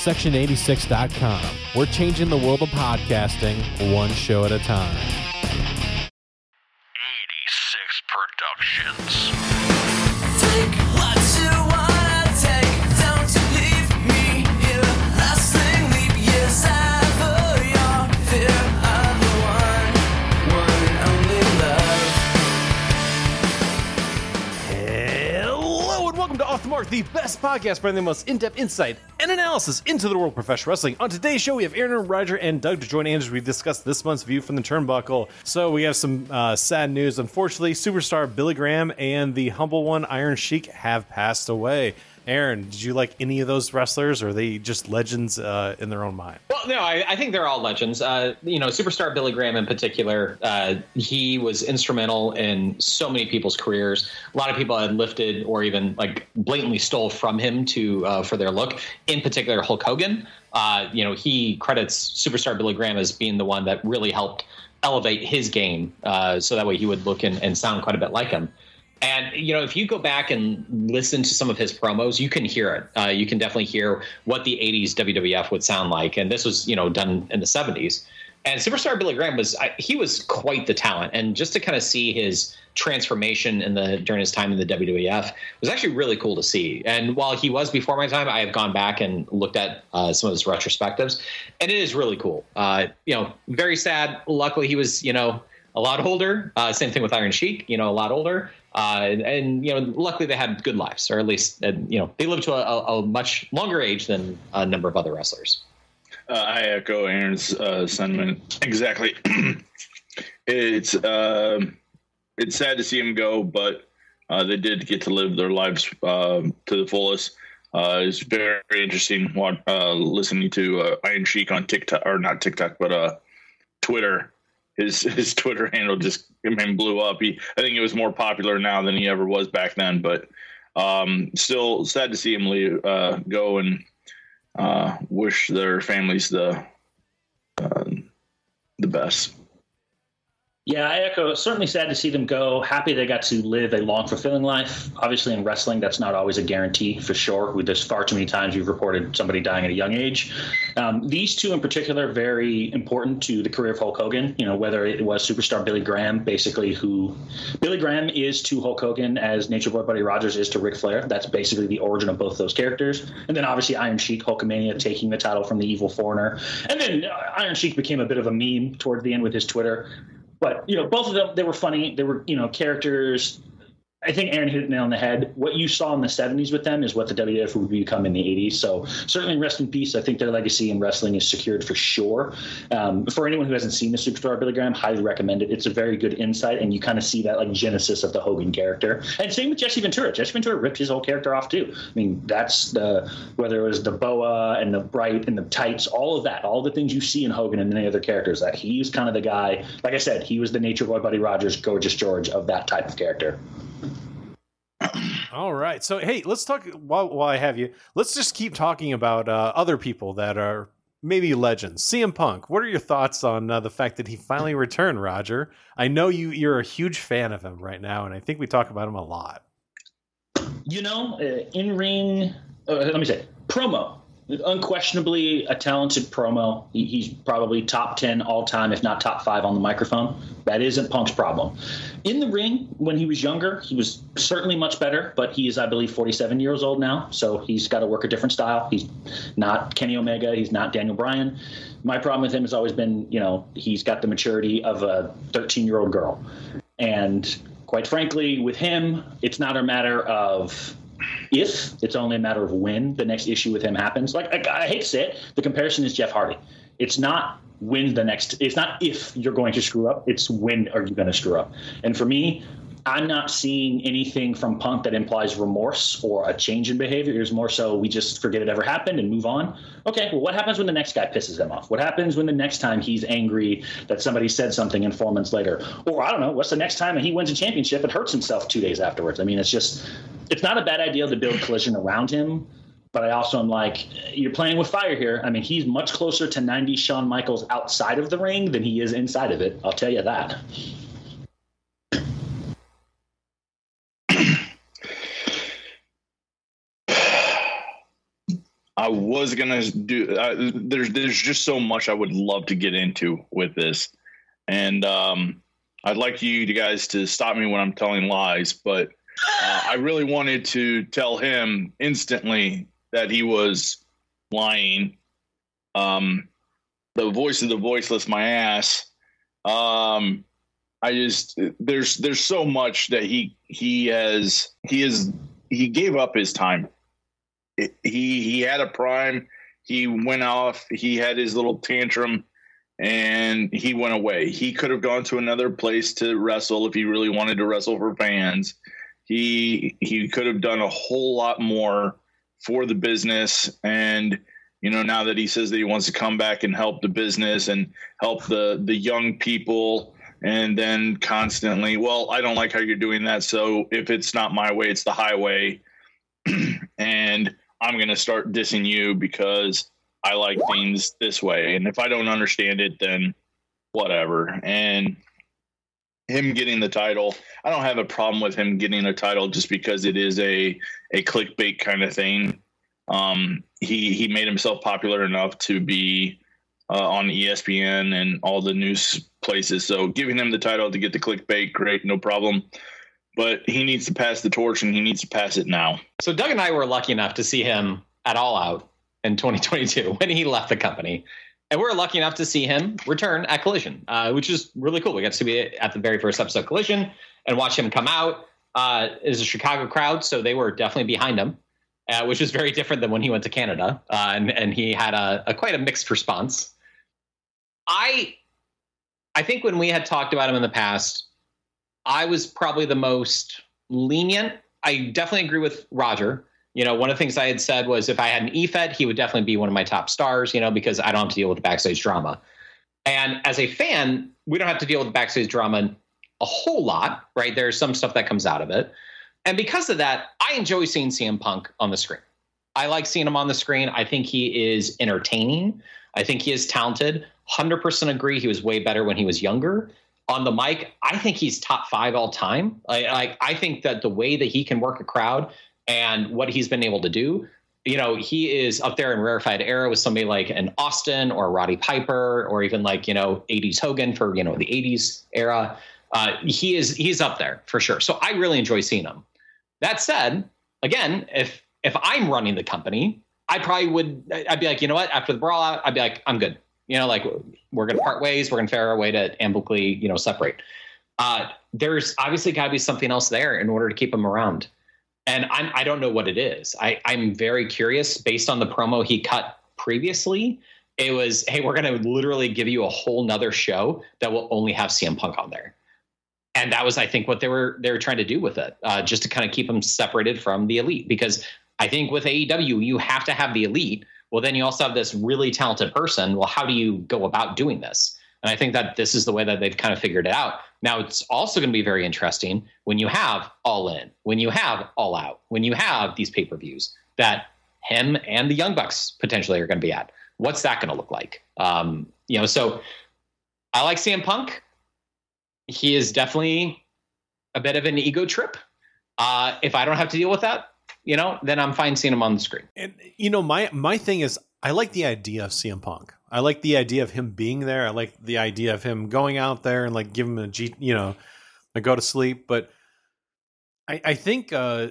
Section86.com. We're changing the world of podcasting one show at a time. Podcast providing the most in-depth insight and analysis into the world of professional wrestling. On today's show, we have Aaron, Roger, and Doug to join in as we discuss this month's view from the turnbuckle. So we have some uh, sad news. Unfortunately, superstar Billy Graham and the humble one Iron Sheik have passed away. Aaron, did you like any of those wrestlers, or are they just legends uh, in their own mind? Well, no, I, I think they're all legends. Uh, you know, superstar Billy Graham in particular, uh, he was instrumental in so many people's careers. A lot of people had lifted or even like blatantly stole from him to uh, for their look. In particular, Hulk Hogan. Uh, you know, he credits superstar Billy Graham as being the one that really helped elevate his game, uh, so that way he would look and, and sound quite a bit like him. And you know, if you go back and listen to some of his promos, you can hear it. Uh, you can definitely hear what the '80s WWF would sound like. And this was, you know, done in the '70s. And superstar Billy Graham was I, he was quite the talent. And just to kind of see his transformation in the during his time in the WWF was actually really cool to see. And while he was before my time, I have gone back and looked at uh, some of his retrospectives, and it is really cool. Uh, you know, very sad. Luckily, he was you know a lot older. Uh, same thing with Iron Sheik, you know, a lot older. Uh, and, and, you know, luckily they had good lives, or at least, uh, you know, they lived to a, a, much longer age than a number of other wrestlers. Uh, I echo Aaron's uh, sentiment exactly. it's um it's sad to see him go, but uh, they did get to live their lives um to the fullest. Uh, it's very interesting what, listening to Iron Sheik on TikTok or not TikTok, but Twitter. His his Twitter handle just I mean, blew up. He I think it was more popular now than he ever was back then, but um, still sad to see him leave, uh, go and uh, wish their families the uh, the best. Yeah, I echo. Certainly sad to see them go. Happy they got to live a long, fulfilling life. Obviously, in wrestling, that's not always a guarantee for sure. We, there's far too many times we've reported somebody dying at a young age. Um, these two, in particular, very important to the career of Hulk Hogan. You know, whether it was superstar Billy Graham, basically who Billy Graham is to Hulk Hogan as Nature Boy Buddy Rogers is to Ric Flair. That's basically the origin of both those characters. And then obviously Iron Sheik, Hulkamania, taking the title from the Evil Foreigner. And then uh, Iron Sheik became a bit of a meme towards the end with his Twitter but you know both of them they were funny. They were you know characters I think Aaron hit it nail on the head. What you saw in the 70s with them is what the WWF would become in the 80s. So certainly rest in peace. I think their legacy in wrestling is secured for sure. Um, for anyone who hasn't seen the Superstar Billy Graham, highly recommend it. It's a very good insight, and you kind of see that like genesis of the Hogan character. And same with Jesse Ventura. Jesse Ventura ripped his whole character off too. I mean, that's the whether it was the boa and the bright and the tights, all of that, all the things you see in Hogan and many other characters. That he's kind of the guy. Like I said, he was the Nature Boy Buddy Rogers, Gorgeous George of that type of character. All right. So, hey, let's talk while, while I have you. Let's just keep talking about uh, other people that are maybe legends. CM Punk. What are your thoughts on uh, the fact that he finally returned, Roger? I know you you're a huge fan of him right now, and I think we talk about him a lot. You know, uh, in ring. Uh, let me say promo. Unquestionably a talented promo. He, he's probably top ten all time, if not top five on the microphone. That isn't Punk's problem. In the ring, when he was younger, he was certainly much better. But he is, I believe, 47 years old now, so he's got to work a different style. He's not Kenny Omega. He's not Daniel Bryan. My problem with him has always been, you know, he's got the maturity of a 13 year old girl, and quite frankly, with him, it's not a matter of if it's only a matter of when the next issue with him happens. Like I, I hate to say it, the comparison is Jeff Hardy. It's not when the next. It's not if you're going to screw up. It's when are you going to screw up. And for me, I'm not seeing anything from Punk that implies remorse or a change in behavior. It's more so we just forget it ever happened and move on. Okay, well, what happens when the next guy pisses him off? What happens when the next time he's angry that somebody said something and four months later? Or I don't know, what's the next time he wins a championship and hurts himself two days afterwards? I mean, it's just, it's not a bad idea to build collision around him. But I also am like, you're playing with fire here. I mean, he's much closer to 90 Shawn Michaels outside of the ring than he is inside of it. I'll tell you that. I was gonna do. There's there's just so much I would love to get into with this, and um, I'd like you guys to stop me when I'm telling lies, but uh, I really wanted to tell him instantly that he was lying. Um, the voice of the voiceless, my ass. Um, I just there's there's so much that he he has he is he gave up his time. He he had a prime. He went off. He had his little tantrum, and he went away. He could have gone to another place to wrestle if he really wanted to wrestle for fans. He he could have done a whole lot more for the business and you know now that he says that he wants to come back and help the business and help the the young people and then constantly well i don't like how you're doing that so if it's not my way it's the highway and i'm going to start dissing you because i like things this way and if i don't understand it then whatever and him getting the title i don't have a problem with him getting a title just because it is a a clickbait kind of thing um, he he made himself popular enough to be uh, on ESPN and all the news places. So giving him the title to get the clickbait, great, no problem. But he needs to pass the torch, and he needs to pass it now. So Doug and I were lucky enough to see him at All Out in 2022 when he left the company. And we were lucky enough to see him return at Collision, uh, which is really cool. We got to be at the very first episode of Collision and watch him come out. Uh, is a Chicago crowd, so they were definitely behind him, uh, which is very different than when he went to Canada, uh, and and he had a, a quite a mixed response. I, I think when we had talked about him in the past, I was probably the most lenient. I definitely agree with Roger. You know, one of the things I had said was if I had an EFED, he would definitely be one of my top stars, you know, because I don't have to deal with the backstage drama. And as a fan, we don't have to deal with the backstage drama a whole lot, right? There's some stuff that comes out of it. And because of that, I enjoy seeing CM Punk on the screen. I like seeing him on the screen. I think he is entertaining. I think he is talented. 100% agree. He was way better when he was younger. On the mic, I think he's top five all time. Like I, think that the way that he can work a crowd and what he's been able to do, you know, he is up there in rarefied era with somebody like an Austin or Roddy Piper or even like, you know, 80s Hogan for, you know, the 80s era. Uh, he is he's up there for sure. So I really enjoy seeing him. That said, again, if if I'm running the company, I probably would. I'd be like, you know what? After the brawl out, I'd be like, I'm good. You know, like we're gonna part ways. We're gonna figure out a way to amicably, you know, separate. Uh, there's obviously got to be something else there in order to keep him around, and I'm I don't know what it is. I I'm very curious based on the promo he cut previously. It was, hey, we're gonna literally give you a whole nother show that will only have CM Punk on there and that was i think what they were they were trying to do with it uh, just to kind of keep them separated from the elite because i think with aew you have to have the elite well then you also have this really talented person. Well how do you go about doing this? And i think that this is the way that they've kind of figured it out. Now it's also going to be very interesting when you have all in when you have all out when you have these pay-per-views that him and the young bucks potentially are going to be at. What's that going to look like? Um, you know so i like cm punk. He is definitely a bit of an ego trip. Uh, if I don't have to deal with that, you know, then I'm fine seeing him on the screen. And you know, my my thing is, I like the idea of CM Punk. I like the idea of him being there. I like the idea of him going out there and like give him a G, you know, a go to sleep. But I, I think uh,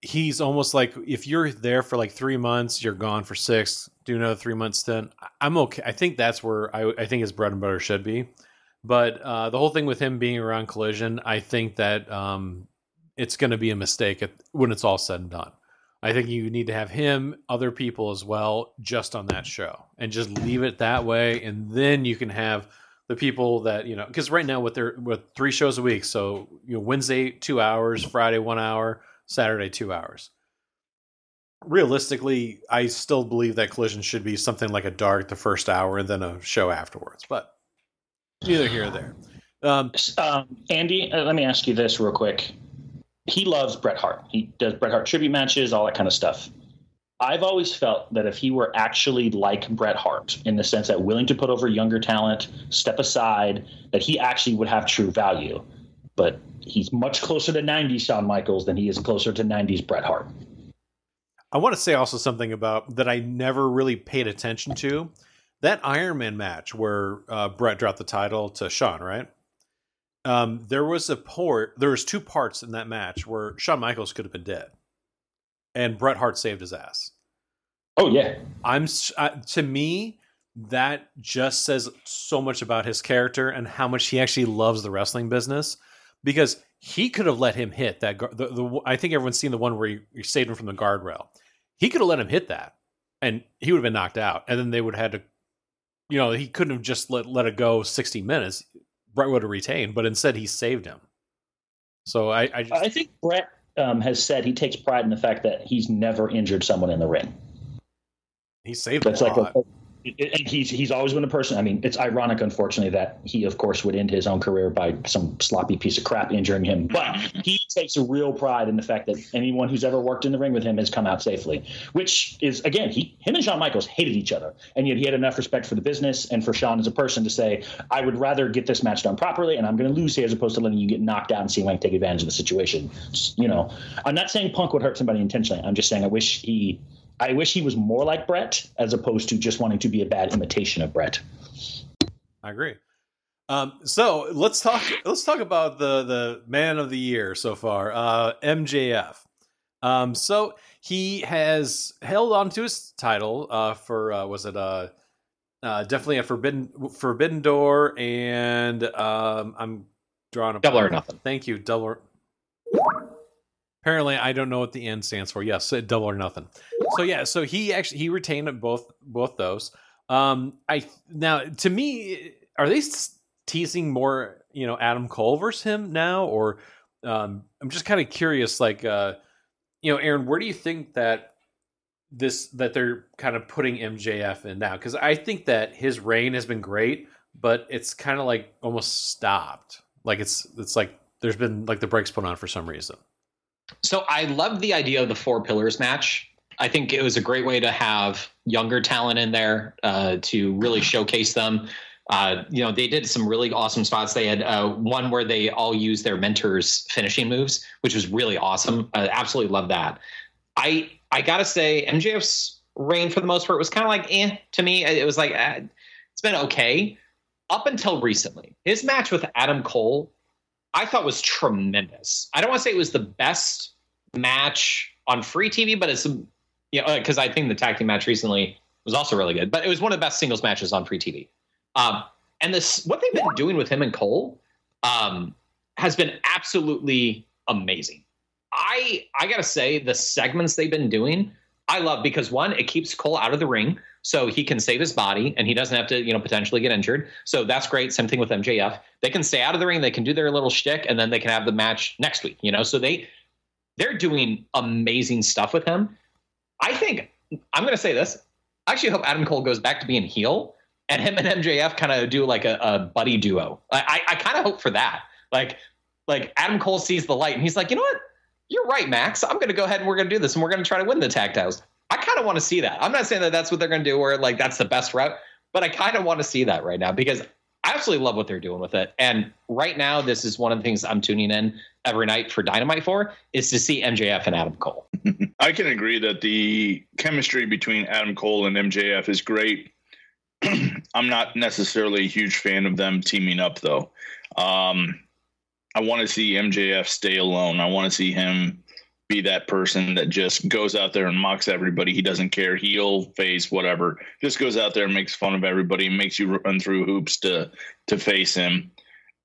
he's almost like if you're there for like three months, you're gone for six. Do another three months Then I'm okay. I think that's where I, I think his bread and butter should be. But uh, the whole thing with him being around Collision, I think that um, it's going to be a mistake at, when it's all said and done. I think you need to have him, other people as well, just on that show, and just leave it that way, and then you can have the people that you know. Because right now, with their with three shows a week, so you know Wednesday two hours, Friday one hour, Saturday two hours. Realistically, I still believe that Collision should be something like a dark the first hour, and then a show afterwards. But neither here or there. Um, Um, Andy, uh, let me ask you this real quick. He loves Bret Hart. He does Bret Hart tribute matches, all that kind of stuff. I've always felt that if he were actually like Bret Hart, in the sense that willing to put over younger talent, step aside, that he actually would have true value. But he's much closer to 90s Shawn Michaels than he is closer to 90s Bret Hart. I want to say also something about that I never really paid attention to. That Iron Man match where uh, Bret dropped the title to Shawn, right? Um, there was a port. There was two parts in that match where Shawn Michaels could have been dead, and Bret Hart saved his ass. Oh yeah, I'm uh, to me that just says so much about his character and how much he actually loves the wrestling business because he could have let him hit that the, the I think everyone's seen the one where he, he saved him from the guardrail. He could have let him hit that and he would have been knocked out and then they would have had to you know, he couldn't have just let let it go 60 minutes. Bret would have retained, but instead he saved him. So I, I just I think Bret um, has said he takes pride in the fact that he's never injured someone in the ring. he saved That's a like lot. a, and he's he's always been a person. I mean, it's ironic, unfortunately, that he, of course, would end his own career by some sloppy piece of crap injuring him. But he takes a real pride in the fact that anyone who's ever worked in the ring with him has come out safely. Which is, again, he him and Shawn Michaels hated each other, and yet he had enough respect for the business and for Shawn as a person to say, "I would rather get this match done properly, and I'm going to lose here as opposed to letting you get knocked out and seeing can take advantage of the situation." You know, I'm not saying Punk would hurt somebody intentionally. I'm just saying I wish he. I wish he was more like Bret as opposed to just wanting to be a bad imitation of Bret. I agree. Um, so let's talk. Let's talk about the the man of the year so far, uh, MJF. Um, so he has held on to his title uh, for uh, was it uh, uh, definitely a forbidden forbidden door, and um, I'm drawing a Double or nothing. Thank you, double. Or... Apparently, I don't know what the N stands for. Yes, double or nothing. So yeah, so he actually he retained both both those. Um, I now to me, are they teasing more? You know, Adam Cole versus him now, or um, I'm just kind of curious. Like, uh, you know, Aaron, where do you think that this that they're kind of putting MJF in now? Because I think that his reign has been great, but it's kind of like almost stopped. Like it's it's like there's been like the brakes put on for some reason. So I love the idea of the four pillars match. I think it was a great way to have younger talent in there uh, to really showcase them. Uh, you know, they did some really awesome spots. They had uh, one where they all used their mentors' finishing moves, which was really awesome. I absolutely love that. I I gotta say, MJF's reign for the most part was kind of like eh to me. It was like eh, it's been okay up until recently. His match with Adam Cole I thought was tremendous. I don't want to say it was the best match on free TV, but it's you know because I think the tag team match recently was also really good. But it was one of the best singles matches on free TV. Um, and this what they've been doing with him and Cole um, has been absolutely amazing. I I gotta say the segments they've been doing I love because one it keeps Cole out of the ring so he can save his body and he doesn't have to you know potentially get injured. So that's great. Same thing with MJF. They can stay out of the ring. They can do their little shtick and then they can have the match next week. You know, so they they're doing amazing stuff with him. I think I'm going to say this. I actually hope Adam Cole goes back to being heel and him and MJF kind of do like a, a buddy duo. I, I, I kind of hope for that. Like, like Adam Cole sees the light and he's like, you know what? You're right, Max. I'm going to go ahead and we're going to do this and we're going to try to win the tag titles. I kind of want to see that. I'm not saying that that's what they're going to do or like that's the best route, but I kind of want to see that right now because I absolutely love what they're doing with it. And right now, this is one of the things I'm tuning in every night for Dynamite for is to see MJF and Adam Cole. I can agree that the chemistry between Adam Cole and MJF is great. I'm not necessarily a huge fan of them teaming up, though. Um, I want to see MJF stay alone. I want to see him be that person that just goes out there and mocks everybody. He doesn't care, heel, face, whatever. Just goes out there and makes fun of everybody, makes you run through hoops to to face him.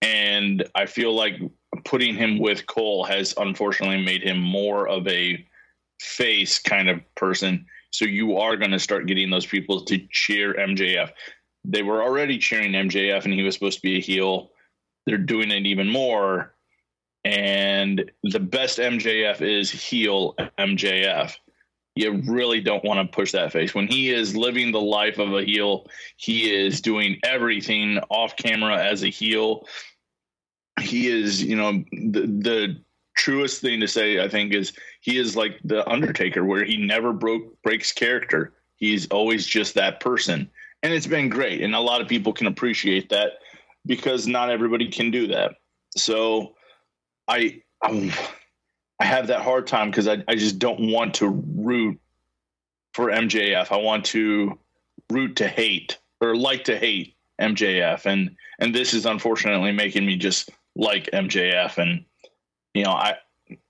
And I feel like putting him with Cole has unfortunately made him more of a face kind of person. So you are going to start getting those people to cheer MJF. They were already cheering MJF, and he was supposed to be a heel. They're doing it even more. And the best MJF is heel MJF. You really don't want to push that face. When he is living the life of a heel, he is doing everything off camera as a heel. He is, you know, the, the truest thing to say, I think, is he is like the Undertaker, where he never broke breaks character. He's always just that person, and it's been great. And a lot of people can appreciate that because not everybody can do that. So, I I'm, I have that hard time because I I just don't want to root for MJF. I want to root to hate or like to hate MJF, and and this is unfortunately making me just like MJF. And you know, I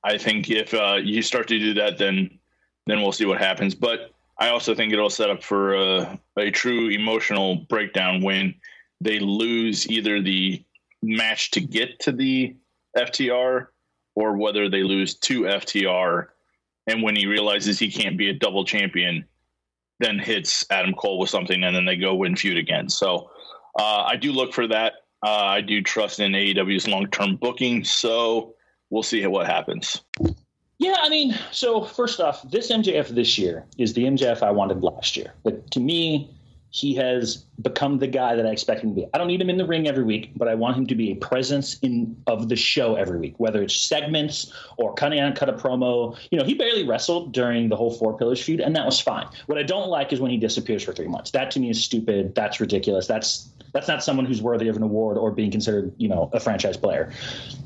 I think if uh, you start to do that, then then we'll see what happens. But I also think it'll set up for a, a true emotional breakdown when they lose either the match to get to the FTR or whether they lose to FTR. And when he realizes he can't be a double champion, then hits Adam Cole with something and then they go win feud again. So uh, I do look for that. Uh, I do trust in AEW's long term booking. So we'll see what happens. Yeah, I mean, so first off, this MJF this year is the MJF I wanted last year. But to me, he has become the guy that I expect him to be. I don't need him in the ring every week, but I want him to be a presence in of the show every week, whether it's segments or cutting out cut a promo. You know, he barely wrestled during the whole Four Pillars feud, and that was fine. What I don't like is when he disappears for three months. That to me is stupid. That's ridiculous. That's that's not someone who's worthy of an award or being considered, you know, a franchise player.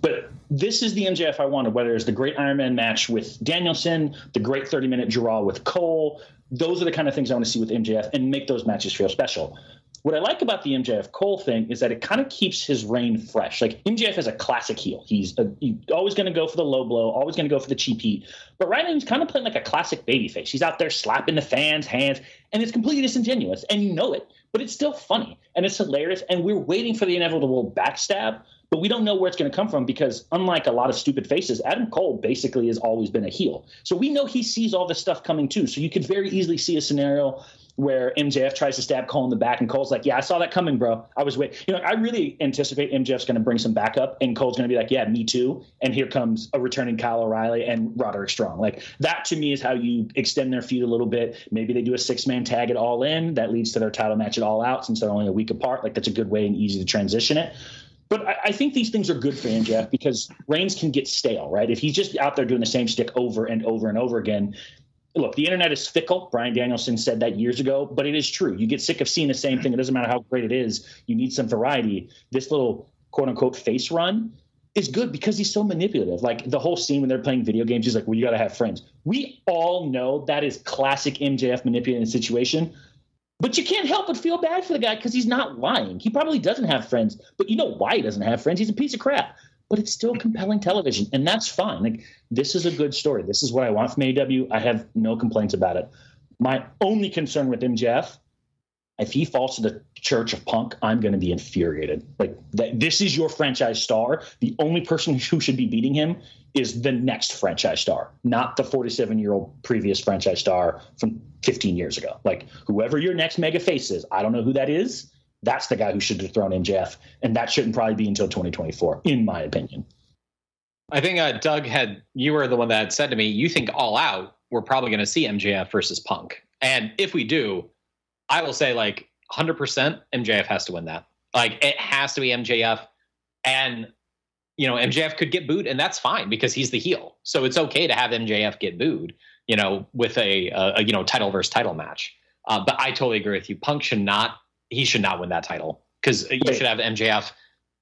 But this is the MJF I wanted, whether it's the great Iron Man match with Danielson, the great 30 minute draw with Cole. Those are the kind of things I want to see with MJF and make those matches feel special. What I like about the MJF Cole thing is that it kind of keeps his reign fresh. Like MJF is a classic heel. He's, a, he's always going to go for the low blow, always going to go for the cheap heat. But right now he's kind of playing like a classic babyface. He's out there slapping the fans' hands, and it's completely disingenuous, and you know it. But it's still funny and it's hilarious, and we're waiting for the inevitable backstab but we don't know where it's going to come from because unlike a lot of stupid faces adam cole basically has always been a heel. So we know he sees all this stuff coming too so you could very easily see a scenario where mjf tries to stab cole in the back and cole's like yeah i saw that coming bro. I was waiting you know i really anticipate mjf's going to bring some backup and cole's going to be like yeah me too. And here comes a returning kyle o'reilly and roderick strong. Like that to me is how you extend their feud a little bit. Maybe they do a six-man tag at all in that leads to their title match at all out since they're only a week apart. Like that's a good way and easy to transition it. But I, I, think these things are good for MJF because Reigns can get stale, right? If he's just out there doing the same stick over and over and over again. Look, the internet is fickle. Bryan Danielson said that years ago, but it is true. You get sick of seeing the same thing. It doesn't matter how great it is. You need some variety. This little quote unquote face run is good because he's so manipulative. Like the whole scene when they're playing video games, he's like, well, you got to have friends. We all know that is classic MJF manipulating situation. But you can't help but feel bad for the guy because he's not lying. He probably doesn't have friends, but you know why he doesn't have friends. He's a piece of crap. But it's still compelling television, and that's fine. Like this is a good story. This is what I want from AEW. I have no complaints about it. My only concern with MJF, if he falls to the church of punk, I'm going to be infuriated. Like that, this is your franchise star. The only person who should be beating him is the next franchise star, not the 47 year old previous franchise star from 15 years ago. Like whoever your next mega face is, I don't know who that is. That's the guy who should have thrown in MJF, and that shouldn't probably be until 2024, in my opinion. I think uh, Doug had you were the one that said to me, you think all out, we're probably going to see MJF versus Punk, and if we do, I will say like 100% MJF has to win that. Like it has to be MJF, and you know MJF could get booed, and that's fine because he's the heel, so it's okay to have MJF get booed you know, with a, a you know title versus title match. Uh, but I totally agree with you. Punk should not. He should not win that title because you Wait. should have MJF.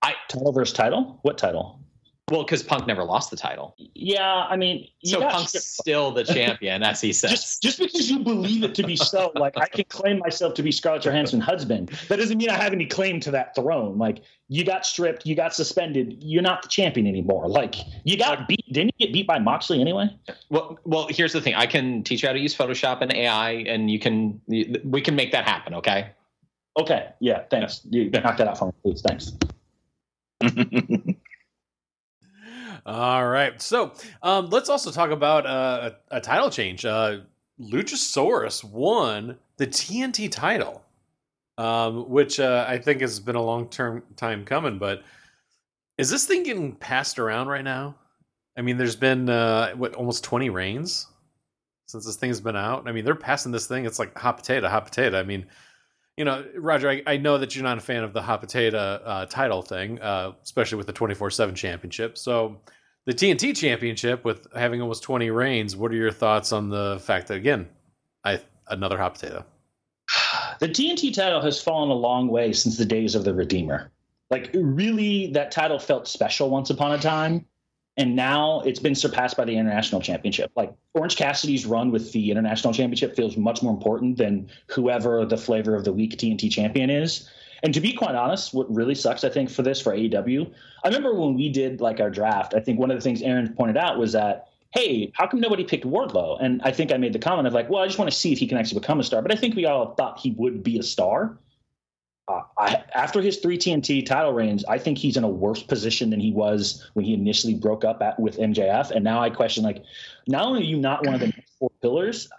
I Title versus title? What title? well, because Punk never lost the title, Yeah, I mean, so Punk's stripped- still the champion, as he says. just just because you believe it to be so, like I can claim myself to be Scarlett Johansson's husband. That doesn't mean I have any claim to that throne. Like you got stripped, you got suspended, you're not the champion anymore. Like you got beat. Didn't you get beat by Moxley anyway? Well, well, here's the thing. I can teach you how to use Photoshop and AI, and you can we can make that happen. Okay. Okay, yeah, thanks. You knock that out for me, please. Thanks. All right. So um, let's also talk about uh, a, a title change. Uh, Luchasaurus won the TNT title, um, which uh, I think has been a long term time coming. But is this thing getting passed around right now? I mean, there's been uh, what almost 20 reigns since this thing's been out. I mean, they're passing this thing. It's like hot potato, hot potato. I mean, you know, Roger, I, I know that you're not a fan of the hot potato uh, title thing, uh, especially with the 24 7 championship. So, the TNT championship with having almost 20 reigns, what are your thoughts on the fact that, again, I another hot potato? The TNT title has fallen a long way since the days of the Redeemer. Like really, that title felt special once upon a time. And now it's been surpassed by the international championship. Like Orange Cassidy's run with the international championship feels much more important than whoever the flavor of the week TNT champion is. And to be quite honest, what really sucks, I think, for this for AEW, I remember when we did like our draft. I think one of the things Aaron pointed out was that, hey, how come nobody picked Wardlow? And I think I made the comment of like, well, I just want to see if he can actually become a star. But I think we all thought he would be a star. Uh, I, after his three TNT title reigns, I think he's in a worse position than he was when he initially broke up at, with MJF. And now I question, like, not only are you not one of the four pillars, uh,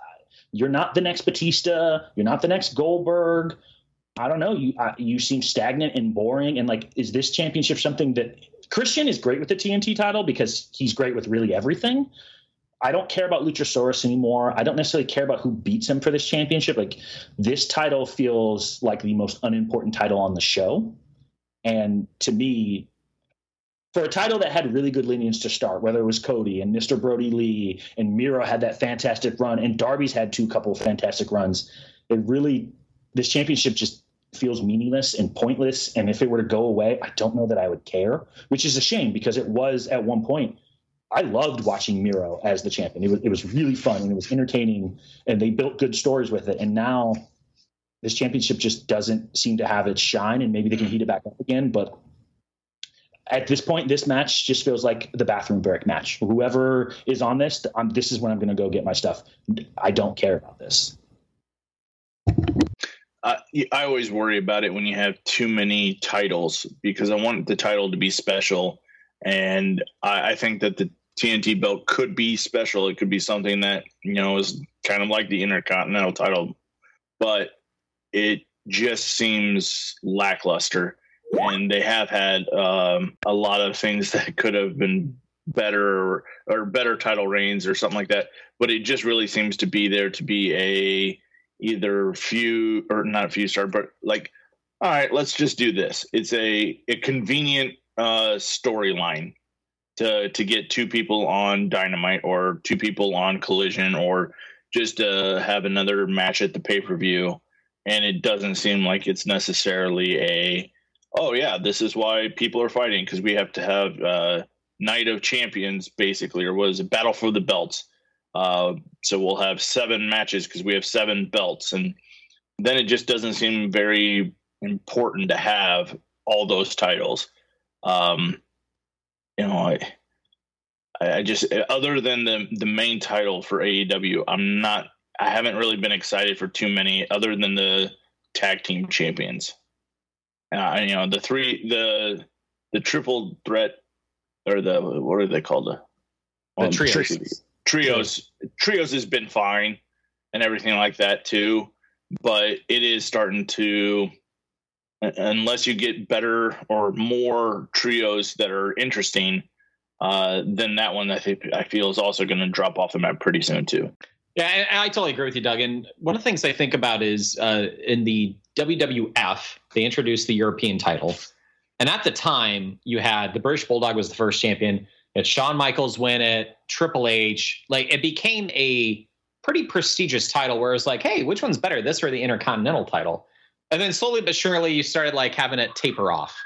you're not the next Batista, you're not the next Goldberg. I don't know. You uh, you seem stagnant and boring. And like, is this championship something that Christian is great with the TNT title because he's great with really everything. I don't care about Luchasaurus anymore. I don't necessarily care about who beats him for this championship. Like this title feels like the most unimportant title on the show. And to me, for a title that had really good lineage to start, whether it was Cody and Mr. Brodie Lee and Miro had that fantastic run and Darby's had two couple fantastic runs, it really this championship just feels meaningless and pointless. And if it were to go away, I don't know that I would care, which is a shame because it was at one point. I loved watching Miro as the champion. It was, it was really fun and it was entertaining, and they built good stories with it. And now this championship just doesn't seem to have its shine, and maybe they can heat it back up again. But at this point, this match just feels like the bathroom break match. Whoever is on this, um, this is when I'm going to go get my stuff. I don't care about this. I, I always worry about it when you have too many titles because I want the title to be special, and I, I think that the TNT belt could be special. It could be something that you know is kind of like the Intercontinental title, but it just seems lackluster. And they have had um, a lot of things that could have been better or, or better title reigns or something like that. But it just really seems to be there to be a either few or not a few star, but like, all right, let's just do this. It's a, a convenient uh, storyline to to get two people on Dynamite or two people on Collision or just uh, have another match at the pay per view, and it doesn't seem like it's necessarily a oh yeah, this is why people are fighting because we have to have uh, Night of Champions basically, or was it Battle for the Belts? Uh, so we'll have seven matches because we have seven belts, and then it just doesn't seem very important to have all those titles. Um, you know, I, I just other than the the main title for AEW, I'm not. I haven't really been excited for too many other than the tag team champions. Uh, you know, the three the the triple threat or the what are they called the, The trios. trios trios has been fine and everything like that too but it is starting to unless you get better or more trios that are interesting uh, then that one I think I feel is also going to drop off the map pretty soon too. Yeah, and I totally agree with you, Doug. And one of the things I think about is uh, in the WWF, they introduced the European title. And at the time, you had the British Bulldog was the first champion. It's Shawn Michaels win it, Triple H. Like it became a pretty prestigious title where it's like, hey, which one's better, this or the Intercontinental title? And then slowly but surely, you started like having it taper off.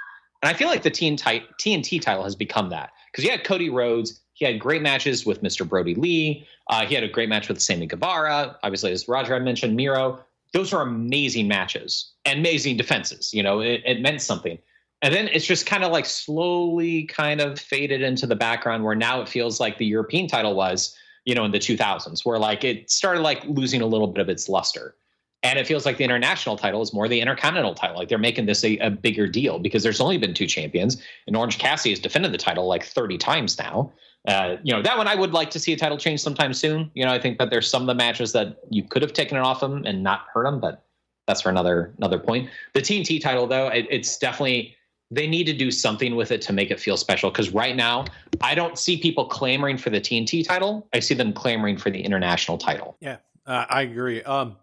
And I feel like the TNT, TNT title has become that because you had Cody Rhodes. He had great matches with Mr. Brodie Lee. Uh, he had a great match with Sammy Guevara. Obviously, as Roger I mentioned, Miro. Those are amazing matches and amazing defenses. You know, it, it meant something. And then it's just kind of like slowly kind of faded into the background where now it feels like the European title was, you know, in the 2000s, where like it started like losing a little bit of its luster. And it feels like the international title is more the intercontinental title. Like they're making this a, a bigger deal because there's only been two champions, and Orange Cassidy has defended the title like 30 times now. Uh, you know, that one I would like to see a title change sometime soon. You know, I think that there's some of the matches that you could have taken it off him and not hurt him, but that's for another another point. The TNT title, though, it, it's definitely they need to do something with it to make it feel special. Because right now, I don't see people clamoring for the TNT title. I see them clamoring for the international title. Yeah, uh, I agree. Um,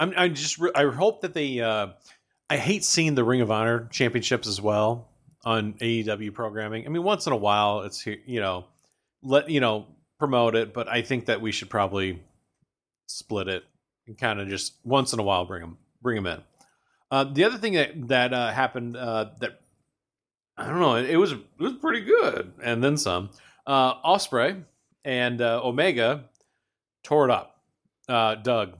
I'm, I just re- I hope that they. Uh, I hate seeing the Ring of Honor championships as well on AEW programming. I mean, once in a while, it's you know, let you know promote it, but I think that we should probably split it and kind of just once in a while bring them bring them in. Uh, the other thing that that uh, happened uh, that I don't know, it, it was it was pretty good, and then some. Uh, Osprey and uh, Omega tore it up. Uh, Doug,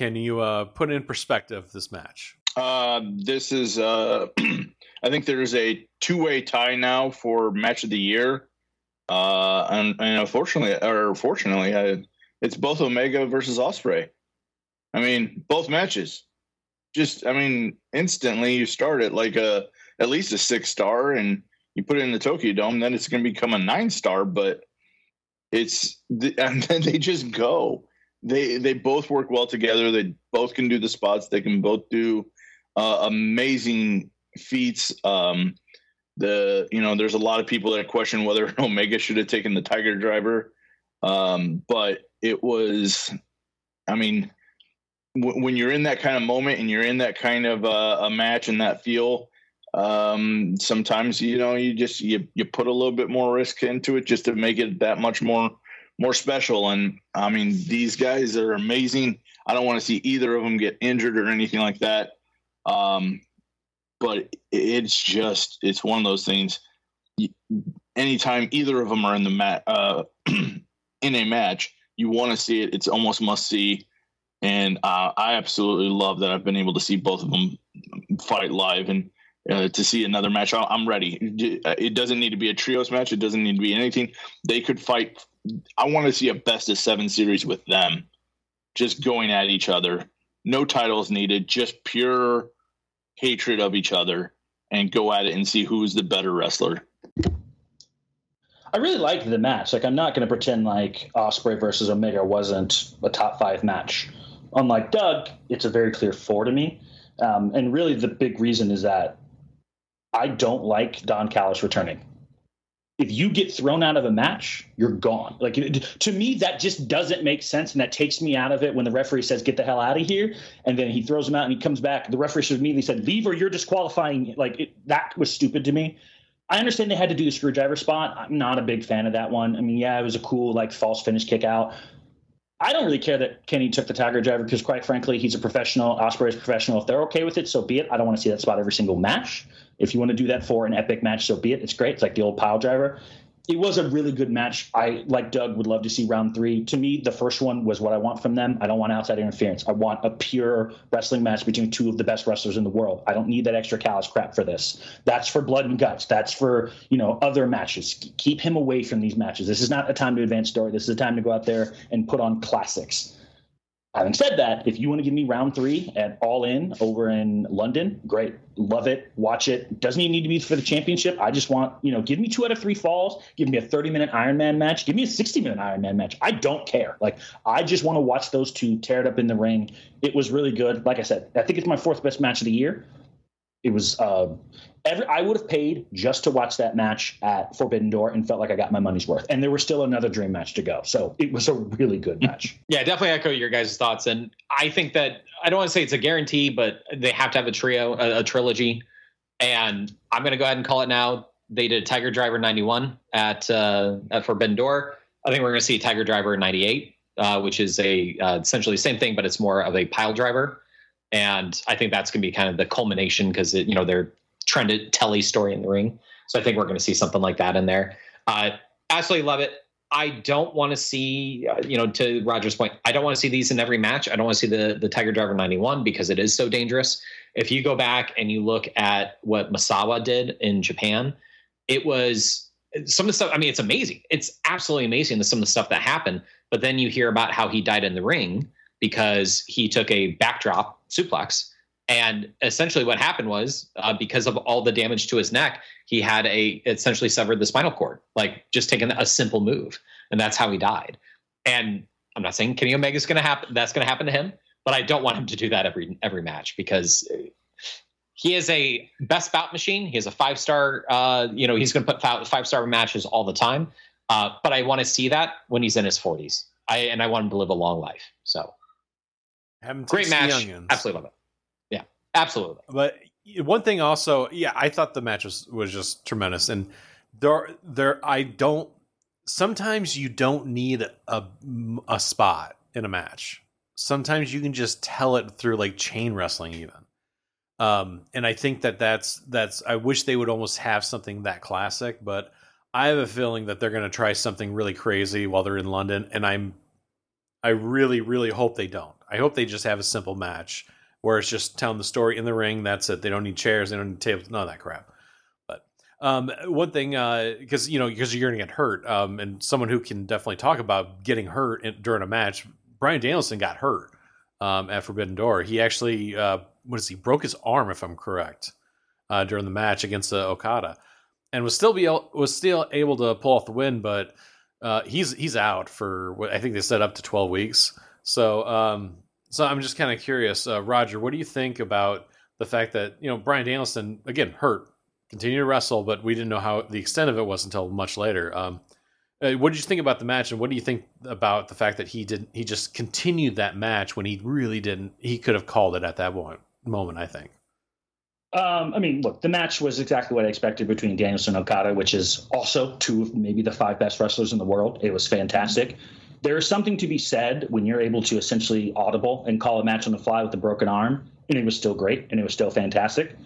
can you uh, put in perspective this match? Uh, this is, uh, I think there's a two way tie now for match of the year. Uh, and, and unfortunately, or fortunately, I, it's both Omega versus Osprey. I mean, both matches. Just, I mean, instantly you start it like a at least a six star, and you put it in the Tokyo Dome, then it's going to become a nine star. But it's and then they just go. They they both work well together. They both can do the spots. They can both do uh, amazing feats. Um, the you know there's a lot of people that question whether Omega should have taken the Tiger Driver, um, but it was, I mean, w- when you're in that kind of moment and you're in that kind of uh, a match and that feel, um, sometimes you know you just you you put a little bit more risk into it just to make it that much more more special. And I mean, these guys are amazing. I don't want to see either of them get injured or anything like that. Um, but it's just it's one of those things. Anytime either of them are in the mat uh, in a match, you want to see it. It's almost must see, and uh, I absolutely love that I've been able to see both of them fight live and uh, to see another match. I'm ready. It doesn't need to be a trios match. It doesn't need to be anything. They could fight. I want to see a best of seven series with them, just going at each other. No titles needed. Just pure hatred of each other and go at it and see who's the better wrestler. I really liked the match. Like, I'm not going to pretend like Osprey versus Omega wasn't a top five match. Unlike Doug, it's a very clear four to me. Um, and really, the big reason is that I don't like Don Callis returning. If you get thrown out of a match, you're gone. Like to me, that just doesn't make sense, and that takes me out of it when the referee says, "Get the hell out of here," and then he throws him out and he comes back. The referee should immediately said, "Leave or you're disqualifying." Like it, that was stupid to me. I understand they had to do the screwdriver spot. I'm not a big fan of that one. I mean, yeah, it was a cool like false finish kick out. I don't really care that Kenny took the Tiger Driver because, quite frankly, he's a professional. Osprey is professional. If they're okay with it, so be it. I don't want to see that spot every single match. If you want to do that for an epic match, so be it. It's great. It's like the old pile driver. It was a really good match. I, like Doug, would love to see round three. To me, the first one was what I want from them. I don't want outside interference. I want a pure wrestling match between two of the best wrestlers in the world. I don't need that extra Callis crap for this. That's for blood and guts. That's for you know other matches. Keep him away from these matches. This is not a time to advance story. This is a time to go out there and put on classics. Having said that, if you want to give me round three at All In over in London, great. Love it. Watch it. Doesn't even need to be for the championship. I just want, you know, give me two out of three falls. Give me a 30 minute Iron Man match. Give me a 60 minute Iron Man match. I don't care. Like, I just want to watch those two tear it up in the ring. It was really good. Like I said, I think it's my fourth best match of the year. It was, uh, every, I would have paid just to watch that match at Forbidden Door and felt like I got my money's worth. And there was still another dream match to go. So it was a really good match. Yeah, definitely echo your guys' thoughts. And I think that I don't want to say it's a guarantee, but they have to have a trio, a, a trilogy. And I'm going to go ahead and call it now. They did Tiger Driver 91 at, uh, at Forbidden Door. I think we're going to see Tiger Driver 98, uh, which is a uh, essentially the same thing, but it's more of a pile driver. And I think that's going to be kind of the culmination because you know they're trying to tell a story in the ring. So I think we're going to see something like that in there. Uh, absolutely love it. I don't want to see, uh, you know, to Roger's point, I don't want to see these in every match. I don't want to see the the Tiger Driver 91 because it is so dangerous. If you go back and you look at what Misawa did in Japan, it was some of the stuff. I mean, it's amazing. It's absolutely amazing the, some of the stuff that happened. But then you hear about how he died in the ring because he took a backdrop suplex. And essentially, what happened was uh, because of all the damage to his neck, he had a essentially severed the spinal cord, like just taking a simple move, and that's how he died. And I'm not saying Kenny Omega's going to happen. That's going to happen to him, but I don't want him to do that every every match because he is a best bout machine. He is a five star. Uh, you know, he's going to put five star matches all the time. Uh, but I want to see that when he's in his 40s. I and I want him to live a long life. So Haven't great match. onions. Absolutely love it. Yeah, absolutely. But one thing also, yeah, I thought the match was, was just tremendous, and there, there, I don't. Sometimes you don't need a a spot in a match. Sometimes you can just tell it through like chain wrestling, even. Um, and I think that that's that's. I wish they would almost have something that classic, but I have a feeling that they're going to try something really crazy while they're in London, and I'm, I really, really hope they don't. I hope they just have a simple match where it's just telling the story in the ring. That's it. They don't need chairs. They don't need tables. None of that crap. But um, one thing, because you know, because you're going to get hurt, um, and someone who can definitely talk about getting hurt in, during a match. Bryan Danielson got hurt um, at Forbidden Door. He actually, uh, what is he? Broke his arm, if I'm correct, uh, during the match against uh, Okada, and was still be el- was still able to pull off the win, but uh, he's he's out for what I think they set up to 12 weeks. So um, so I'm just kind of curious, uh, Roger, what do you think about the fact that you know Bryan Danielson again hurt, continued to wrestle, but we didn't know how the extent of it was until much later. Um, uh, what did you think about the match, and what do you think about the fact that he didn't? he just continued that match when he really didn't? He could have called it at that moment. Moment, I think. Um, I mean, look, the match was exactly what I expected between Danielson and Okada, which is also two of maybe the five best wrestlers in the world. It was fantastic. There is something to be said when you're able to essentially audible and call a match on the fly with a broken arm, and it was still great and it was still fantastic.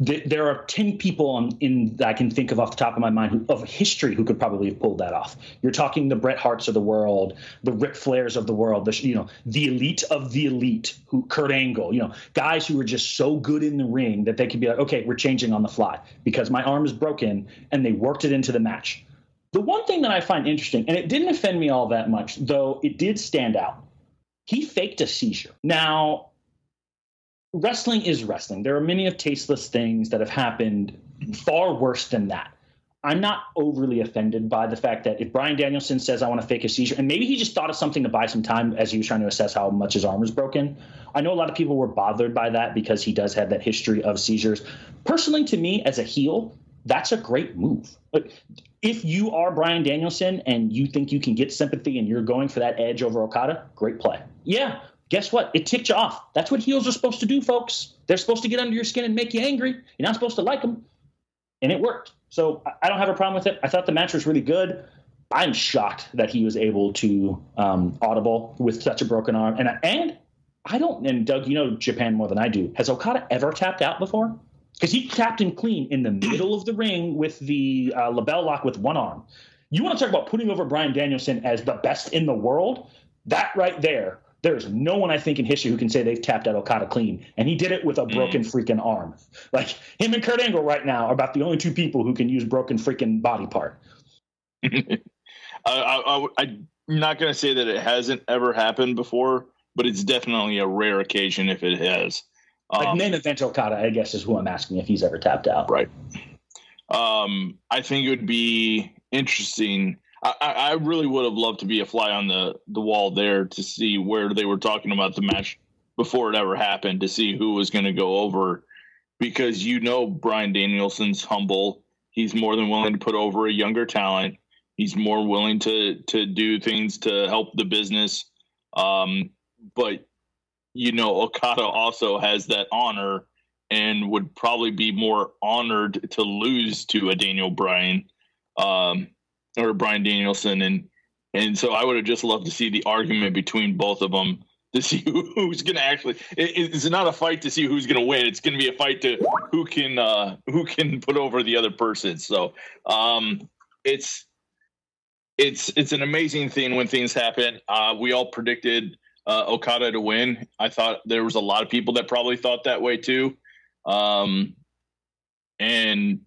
There are ten people on, in that I can think of off the top of my mind who, of history who could probably have pulled that off. You're talking the Bret Harts of the world, the Ric Flairs of the world, the you know the elite of the elite, who Kurt Angle, you know guys who are just so good in the ring that they could be like, okay, we're changing on the fly because my arm is broken, and they worked it into the match. The one thing that I find interesting, and it didn't offend me all that much, though it did stand out. He faked a seizure. Now, wrestling is wrestling. There are many of tasteless things that have happened far worse than that. I'm not overly offended by the fact that if Bryan Danielson says I want to fake a seizure, and maybe he just thought of something to buy some time as he was trying to assess how much his arm was broken. I know a lot of people were bothered by that because he does have that history of seizures. Personally, to me, as a heel, that's a great move. If you are Bryan Danielson and you think you can get sympathy and you're going for that edge over Okada, great play. Yeah, guess what? It ticked you off. That's what heels are supposed to do, folks. They're supposed to get under your skin and make you angry. You're not supposed to like them. And it worked. So I- don't have a problem with it. I thought the match was really good. I'm shocked that he was able to um, audible with such a broken arm. And and I don't. And Doug, you know Japan more than I do. Has Okada ever tapped out before? Because he tapped in clean in the middle of the ring with the uh, LeBell Lock with one arm. You want to talk about putting over Bryan Danielson as the best in the world? That right there. There's no one I think in history who can say they've tapped out Okada clean, and he did it with a broken freaking arm. Like him and Kurt Angle right now are about the only two people who can use broken freaking body part. I, I, I, am not going to say that it hasn't ever happened before, but it's definitely a rare occasion if it has. Like Um, main event Okada, I guess is who I'm asking if he's ever tapped out. Right. Um, I think it would be interesting. I, I I really would have loved to be a fly on the, the wall there to see where they were talking about the match before it ever happened to see who was going to go over because you know Bryan Danielson's humble. He's more than willing to put over a younger talent. He's more willing to to do things to help the business. Um, but you know Okada also has that honor and would probably be more honored to lose to a Daniel Bryan um, or Bryan Danielson, and and so I would have just loved to see the argument between both of them to see who's going to actually. It, it's not a fight to see who's going to win. It's going to be a fight to who can uh, who can put over the other person. So um, it's it's it's an amazing thing when things happen. Uh, we all predicted uh, Okada to win. I thought there was a lot of people that probably thought that way too. Um, and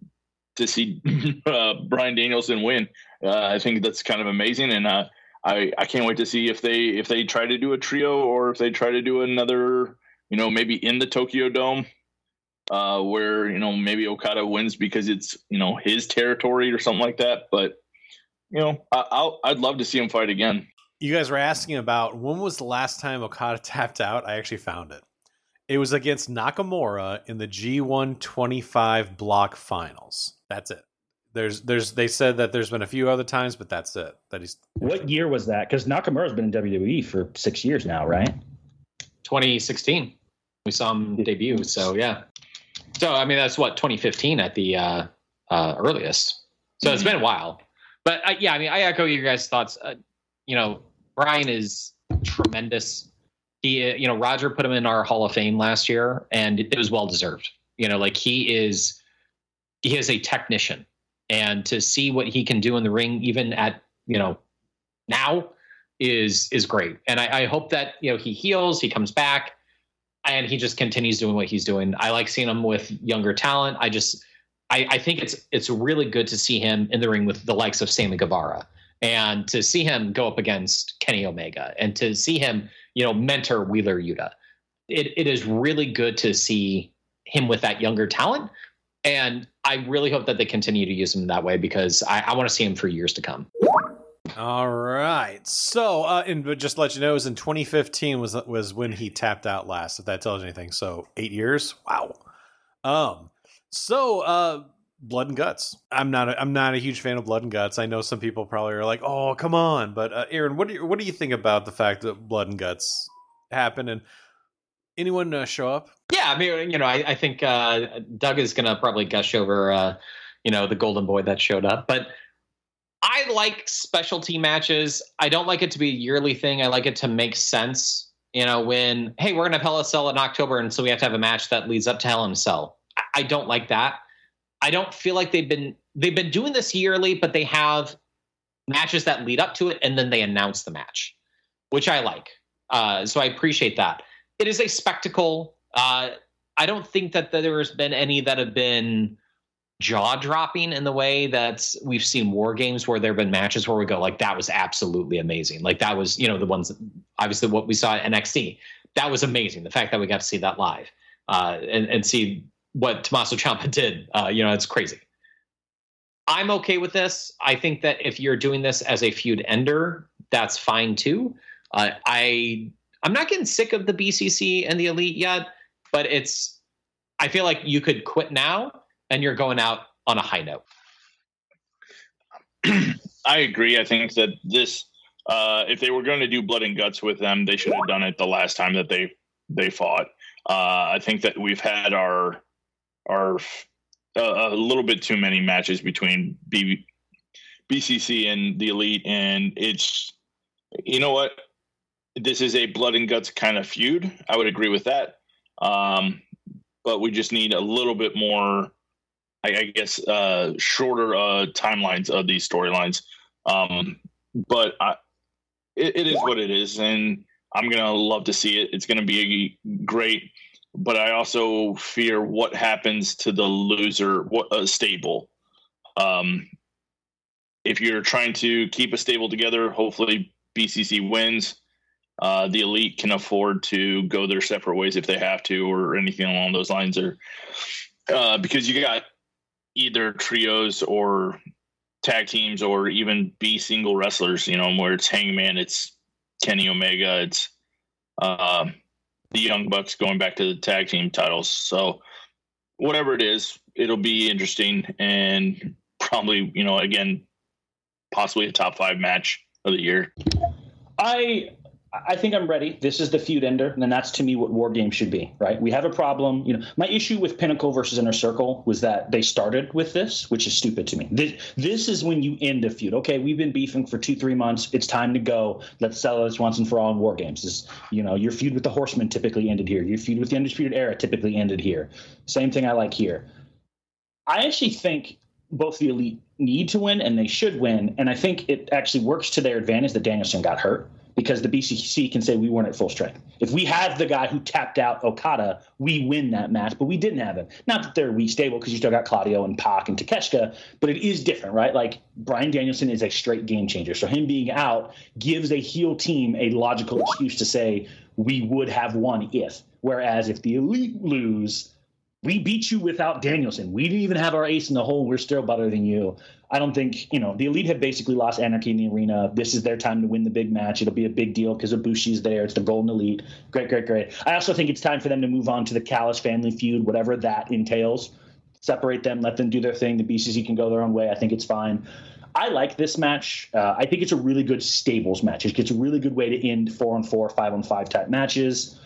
to see uh, Bryan Danielson win, uh, I think that's kind of amazing. And uh, I I can't wait to see if they if they try to do a trio or if they try to do another, you know, maybe in the Tokyo Dome. Uh, where you know maybe Okada wins because it's you know his territory or something like that, but you know I, I'll I'd love to see him fight again. You guys were asking about when was the last time Okada tapped out? I actually found it. It was against Nakamura in the G125 block finals. That's it. There's there's they said that there's been a few other times, but that's it. That he's What year was that? Because Nakamura's been in WWE for six years now, right? 2016. We saw him debut. So yeah. So I mean that's what 2015 at the uh, uh, earliest. So it's been a while. But uh, yeah, I mean I echo your guys' thoughts. Uh, you know, Bryan is tremendous. He, uh, you know, Roger put him in our Hall of Fame last year, and it was well deserved. You know, like he is, he is a technician. and to see what he can do in the ring, even at you know now, is is great. And I, I hope that you know he heals, he comes back, and he just continues doing what he's doing. I like seeing him with younger talent. I just I, I think it's it's really good to see him in the ring with the likes of Sammy Guevara and to see him go up against Kenny Omega and to see him, you know, mentor Wheeler Yuta. It, it is really good to see him with that younger talent. And I really hope that they continue to use him that way because I, I want to see him for years to come. All right. So, uh, and just let you know, it was in 2015 was was when he tapped out last. If that tells you anything. So eight years. Wow. Um. So, uh, blood and guts. I'm not. A, I'm not a huge fan of blood and guts. I know some people probably are like, "Oh, come on!" But uh, Aaron, what do you, what do you think about the fact that blood and guts happen and anyone uh, show up? Yeah, I mean, you know, I, I think uh, Doug is going to probably gush over, uh, you know, the golden boy that showed up, but I like specialty matches. I don't like it to be a yearly thing. I like it to make sense. You know, when hey, we're gonna Hell in a Cell in October, and so we have to have a match that leads up to Hell in a Cell. I don't like that. I don't feel like they've been they've been doing this yearly, but they have matches that lead up to it, and then they announce the match, which I like. Uh, so I appreciate that. It is a spectacle. Uh, I don't think that there's been any that have been jaw dropping in the way that we've seen war games where there have been matches where we go like that was absolutely amazing like that was you know the ones obviously what we saw at nxt that was amazing the fact that we got to see that live uh, and, and see what tommaso ciampa did uh, you know it's crazy i'm okay with this i think that if you're doing this as a feud ender that's fine too uh, i i'm not getting sick of the bcc and the elite yet but it's i feel like you could quit now and you're going out on a high note. I agree. I think that this, uh, if they were going to do blood and guts with them, they should have done it the last time that they they fought. Uh, I think that we've had our uh, a little bit too many matches between B, BCC and the elite, and it's you know what, this is a blood and guts kind of feud. I would agree with that, um, but we just need a little bit more I, I guess uh, shorter uh, timelines of these storylines. Um, but I, it, it is what it is, and I'm gonna love to see it. It's gonna be a great, but I also fear what happens to the loser, what a stable. Um, if you're trying to keep a stable together, hopefully BCC wins. Uh, the elite can afford to go their separate ways if they have to, or anything along those lines, or uh, because you got either trios or tag teams or even be single wrestlers, you know, where it's Hangman, it's Kenny Omega, it's uh, the Young Bucks going back to the tag team titles. So whatever it is, it'll be interesting and probably, you know, again, possibly a top five match of the year. I I think I'm ready. This is the feud ender, and that's to me what War Games should be, right? We have a problem. You know, my issue with Pinnacle versus Inner Circle was that they started with this, which is stupid to me. This, this is when you end a feud. Okay, we've been beefing for two, three months. It's time to go. Let's settle this once and for all in War Games. This, you know, your feud with the Horsemen typically ended here. Your feud with the Undisputed Era typically ended here. Same thing I like here. I actually think both the elite need to win and they should win. And I think it actually works to their advantage that Danielson got hurt because the BCC can say we weren't at full strength. If we have the guy who tapped out Okada, we win that match, but we didn't have him. Not that they're weak stable because you still got Claudio and Pac and Takeshita, but it is different, right? Like Bryan Danielson is a straight game changer. So him being out gives a heel team a logical excuse to say we would have won if. Whereas if the elite lose, we beat you without Danielson. We didn't even have our ace in the hole. We're still better than you. I don't think, you know, the Elite have basically lost anarchy in the arena. This is their time to win the big match. It'll be a big deal because Ibushi's there. It's the Golden Elite. Great, great, great. I also think it's time for them to move on to the Callis family feud, whatever that entails. Separate them, let them do their thing. The BCC can go their own way. I think it's fine. I like this match. Uh, I think it's a really good stables match. It's a really good way to end four on four, five on five type matches.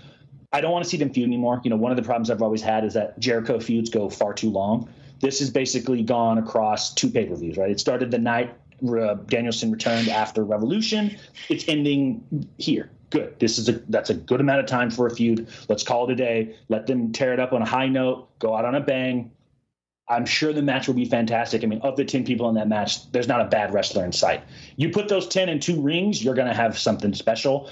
I don't want to see them feud anymore. You know, one of the problems I've always had is that Jericho feuds go far too long. This has basically gone across two pay per views, right? It started the night uh, Danielson returned after Revolution. It's ending here. Good. This is a that's a good amount of time for a feud. Let's call it a day. Let them tear it up on a high note. Go out on a bang. I'm sure the match will be fantastic. I mean, of the 10 people in that match, there's not a bad wrestler in sight. You put those 10 in two rings, you're going to have something special.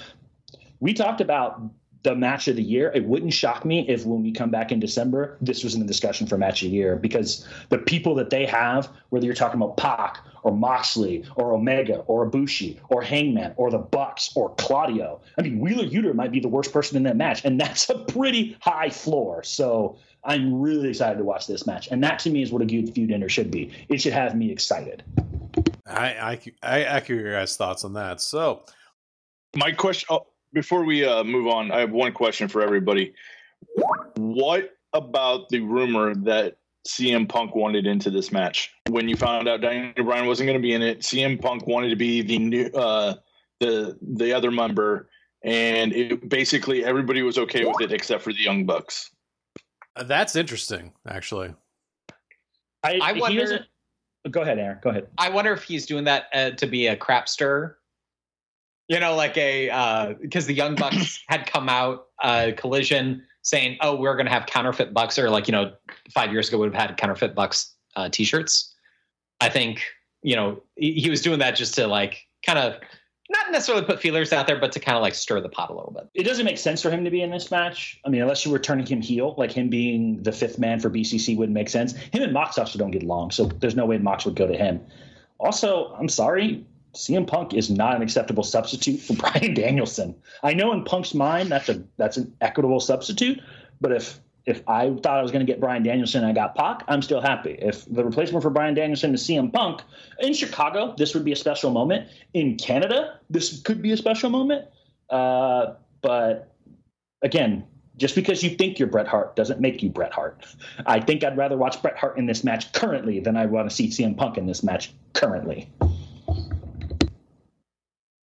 We talked about the match of the year. It wouldn't shock me if when we come back in December, this was in the discussion for match of the year because the people that they have, whether you're talking about Pac or Moxley or Omega or Ibushi or Hangman or the Bucks or Claudio, I mean, Wheeler Yuta might be the worst person in that match, and that's a pretty high floor. So I'm really excited to watch this match, and that to me is what a good feud ender should be. It should have me excited. I I I echo your guys' thoughts on that. So My question oh, before we uh, move on, I have one question for everybody. What about the rumor that CM Punk wanted into this match? When you found out Daniel Bryan wasn't going to be in it, CM Punk wanted to be the new uh, the the other member, and it, basically everybody was okay with it except for the Young Bucks. uh, that's interesting, actually. I he wonder- doesn't- Go ahead, Aaron. Go ahead. I wonder if he's doing that uh, to be a crap stir. You know, like a because the Young Bucks had come out uh, collision saying, "Oh, we're going to have counterfeit Bucks," or like you know, five years ago would have had counterfeit Bucks uh, T-shirts. I think you know he, he was doing that just to like kind of not necessarily put feelers out there, but to kind of like stir the pot a little bit. It doesn't make sense for him to be in this match. I mean, unless you were turning him heel, like him being the fifth man for BCC wouldn't make sense. Him and Mox also don't get along, so there's no way Mox would go to him. Also, I'm sorry, CM Punk is not an acceptable substitute for Bryan Danielson. I know in Punk's mind that's a that's an equitable substitute, but if if I thought I was going to get Bryan Danielson and I got Pac, I'm still happy. If the replacement for Bryan Danielson is CM Punk, in Chicago, this would be a special moment. In Canada, this could be a special moment. Uh, but again, just because you think you're Bret Hart doesn't make you Bret Hart. I think I'd rather watch Bret Hart in this match currently than I want to see CM Punk in this match currently.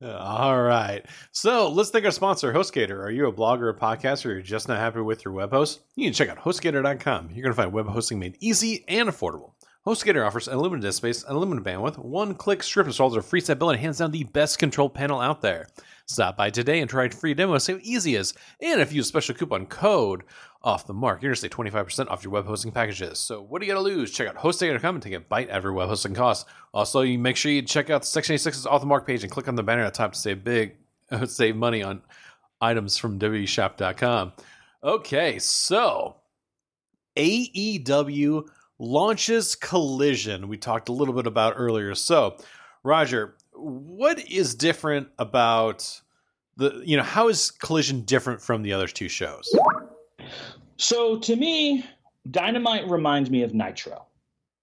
All right. So let's thank our sponsor, HostGator. Are you a blogger or podcaster or you're just not happy with your web host? You can check out HostGator.com. You're going to find web hosting made easy and affordable. HostGator offers unlimited disk space, unlimited bandwidth, one-click strip installs, a free set build, and hands down the best control panel out there. Stop by today and try a free demo. See how easy it is. And if you use a special coupon code off the mark, you're going to save 25% off your web hosting packages. So what are you going to lose? Check out HostGator.com and take a bite of your web hosting costs. Also, you make sure you check out the Section 86's off the mark page and click on the banner at the top to save big, save money on items from wshop.com. Okay, so AEW launches Collision. We talked a little bit about earlier. So, Roger, what is different about the you know how is Collision different from the other two shows? So to me, Dynamite reminds me of Nitro.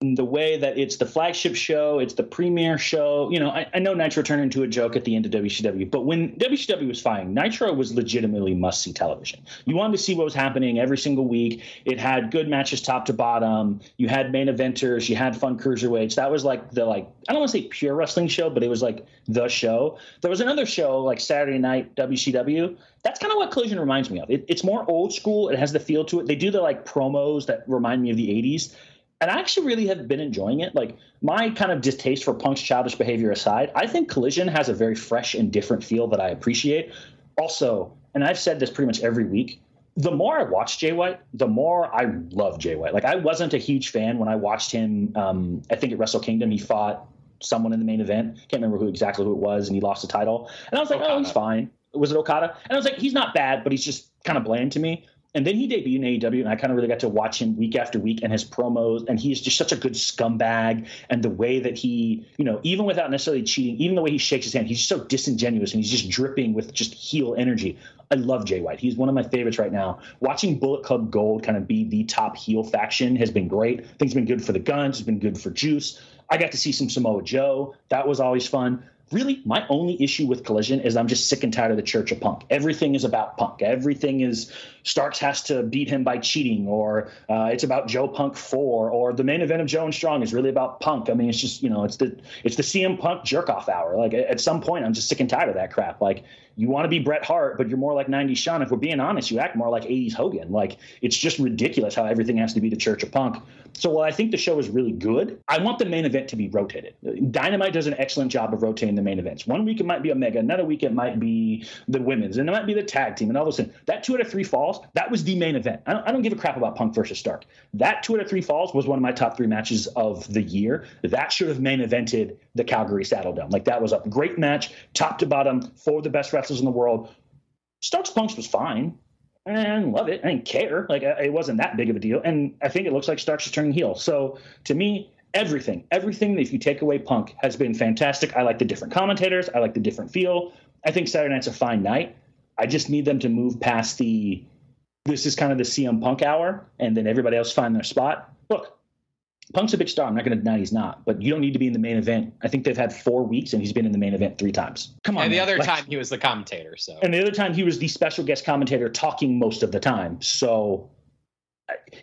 The way that it's the flagship show, it's the premiere show. You know, I, I know Nitro turned into a joke at the end of WCW, but when WCW was fine, Nitro was legitimately must see television. You wanted to see what was happening every single week. It had good matches top to bottom. You had main eventers, you had fun cruiserweights. That was like the like I don't want to say pure wrestling show, but it was like the show. There was another show like Saturday Night WCW that's kind of what Collision reminds me of. It, it's more old school. It has the feel to it. They do the like promos that remind me of the 80s. And I actually really have been enjoying it. Like my kind of distaste for Punk's childish behavior aside, I think Collision has a very fresh and different feel that I appreciate. Also, and I've said this pretty much every week, the more I watch Jay White, the more I love Jay White. Like I wasn't a huge fan when I watched him. Um, I think at Wrestle Kingdom he fought someone in the main event. Can't remember who exactly who it was, and he lost the title. And I was like, oh, he's fine. Was it Okada? And I was like, he's not bad, but he's just kind of bland to me. And then he debuted in AEW, and I kind of really got to watch him week after week and his promos. And he's just such a good scumbag. And the way that he, you know, even without necessarily cheating, even the way he shakes his hand, he's just so disingenuous and he's just dripping with just heel energy. I love Jay White. He's one of my favorites right now. Watching Bullet Club Gold kind of be the top heel faction has been great. Think it's been good for the guns, it's been good for Juice. I got to see some Samoa Joe. That was always fun really my only issue with collision is i'm just sick and tired of the church of punk everything is about punk everything is starks has to beat him by cheating or uh, it's about joe punk 4 or the main event of joe and strong is really about punk i mean it's just you know it's the it's the cm punk jerk off hour like at some point i'm just sick and tired of that crap like you want to be Bret Hart, but you're more like 90s Shawn. If we're being honest, you act more like 80s Hogan. Like it's just ridiculous how everything has to be the Church of Punk. So while I think the show is really good, I want the main event to be rotated. Dynamite does an excellent job of rotating the main events. One week it might be Omega, another week it might be the women's, and it might be the tag team, and all those things. That two out of three falls, that was the main event. I don't, I don't give a crap about Punk versus Stark. That two out of three falls was one of my top three matches of the year. That should have main evented the Calgary Saddledome. Like that was a great match, top to bottom, for the best wrestlers in the world. Starks Punks was fine. I didn't love it. I didn't care. Like it wasn't that big of a deal. And I think it looks like Starks is turning heel. So to me, everything, everything, if you take away Punk, has been fantastic. I like the different commentators. I like the different feel. I think Saturday night's a fine night. I just need them to move past the this is kind of the CM Punk hour, and then everybody else find their spot. Look, Punk's a big star. I'm not going to deny he's not, but you don't need to be in the main event. I think they've had four weeks, and he's been in the main event three times. Come on. And the man. other Like- time he was the commentator. So and the other time he was the special guest commentator talking most of the time. So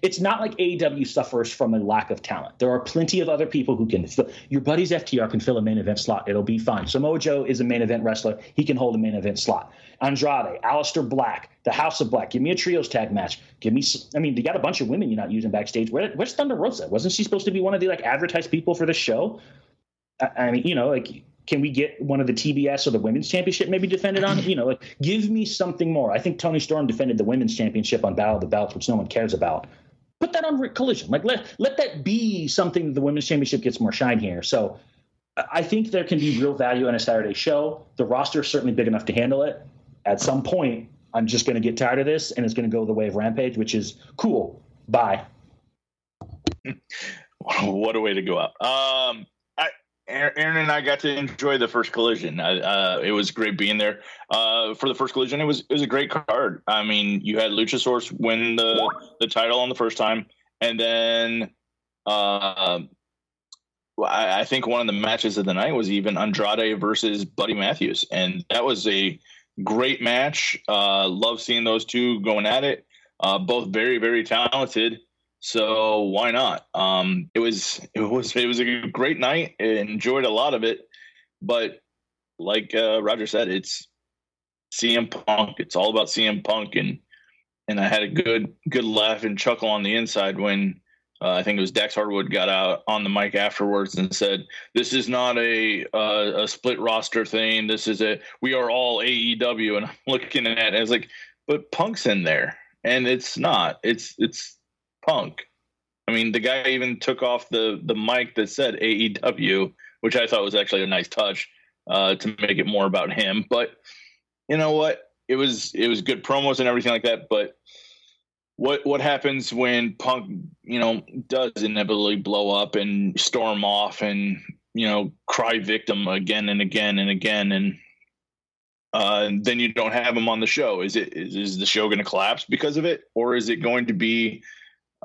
it's not like AEW suffers from a lack of talent. There are plenty of other people who can fill. Your buddy's FTR can fill a main event slot. It'll be fine. Samoa Joe is a main event wrestler. He can hold a main event slot. Andrade, Aleister Black, the House of Black. Give me a trios tag match. Give me. I mean, you got a bunch of women you're not using backstage. Where, where's Thunder Rosa? Wasn't she supposed to be one of the like advertised people for the show? I, I mean, you know, like, can we get one of the TBS or the women's championship maybe defended on? You know, like, give me something more. I think Toni Storm defended the women's championship on Battle of the Belts, which no one cares about. Put that on Collision. Like, let let that be something. that The women's championship gets more shine here. So, I think there can be real value in a Saturday show. The roster is certainly big enough to handle it. At some point, I'm just going to get tired of this, and it's going to go the way of Rampage, which is cool. Bye. what a way to go out. Um, Aaron and I got to enjoy the first collision. Uh, it was great being there. Uh, for the first collision, it was it was a great card. I mean, you had Luchasaurus win the the title on the first time, and then uh, I, I think one of the matches of the night was even Andrade versus Buddy Matthews, and that was a great match. Uh, love seeing those two going at it. Uh, both very very talented. So why not? Um, it was it was it was a great night. I enjoyed a lot of it, but like uh, Roger said, it's CM Punk. It's all about CM Punk, and and I had a good good laugh and chuckle on the inside when uh, I think it was Dax Harwood got out on the mic afterwards and said, "This is not a uh, a split roster thing. This is a we are all AEW." And I'm looking at it, I was like, "But Punk's in there." And it's not. It's it's Punk. I mean, the guy even took off the the mic that said AEW, which I thought was actually a nice touch uh, to make it more about him. But you know what? It was it was good promos and everything like that. But what what happens when Punk, you know, does inevitably blow up and storm off and you know cry victim again and again and again and uh, then you don't have him on the show. Is it is, is the show going to collapse because of it, or is it going to be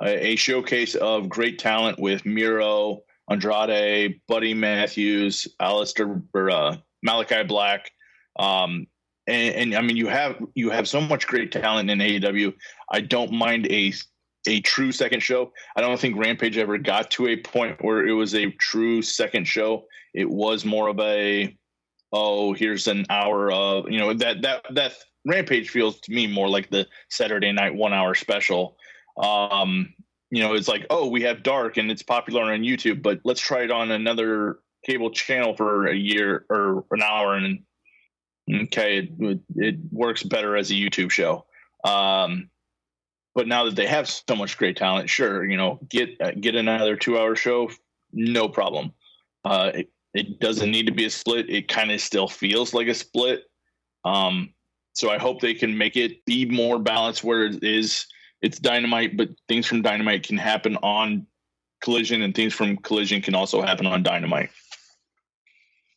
a, showcase of great talent with Miro, Andrade, Buddy Matthews, Aleister, or, uh, Malachi Black, um, and, and I mean you have you have so much great talent in AEW. I don't mind a a true second show. I don't think Rampage ever got to a point where it was a true second show. It was more of a oh here's an hour of you know that that that Rampage feels to me more like the Saturday night one hour special. Um, you know, it's like, oh, we have Dark and it's popular on YouTube, but let's try it on another cable channel for a year or an hour, and okay, it, it works better as a YouTube show. Um, but now that they have so much great talent, sure, you know, get uh, get another two hour show, no problem. Uh, it, it doesn't need to be a split. It kind of still feels like a split. Um, so I hope they can make it be more balanced where it is it's dynamite, but things from dynamite can happen on collision and things from collision can also happen on dynamite.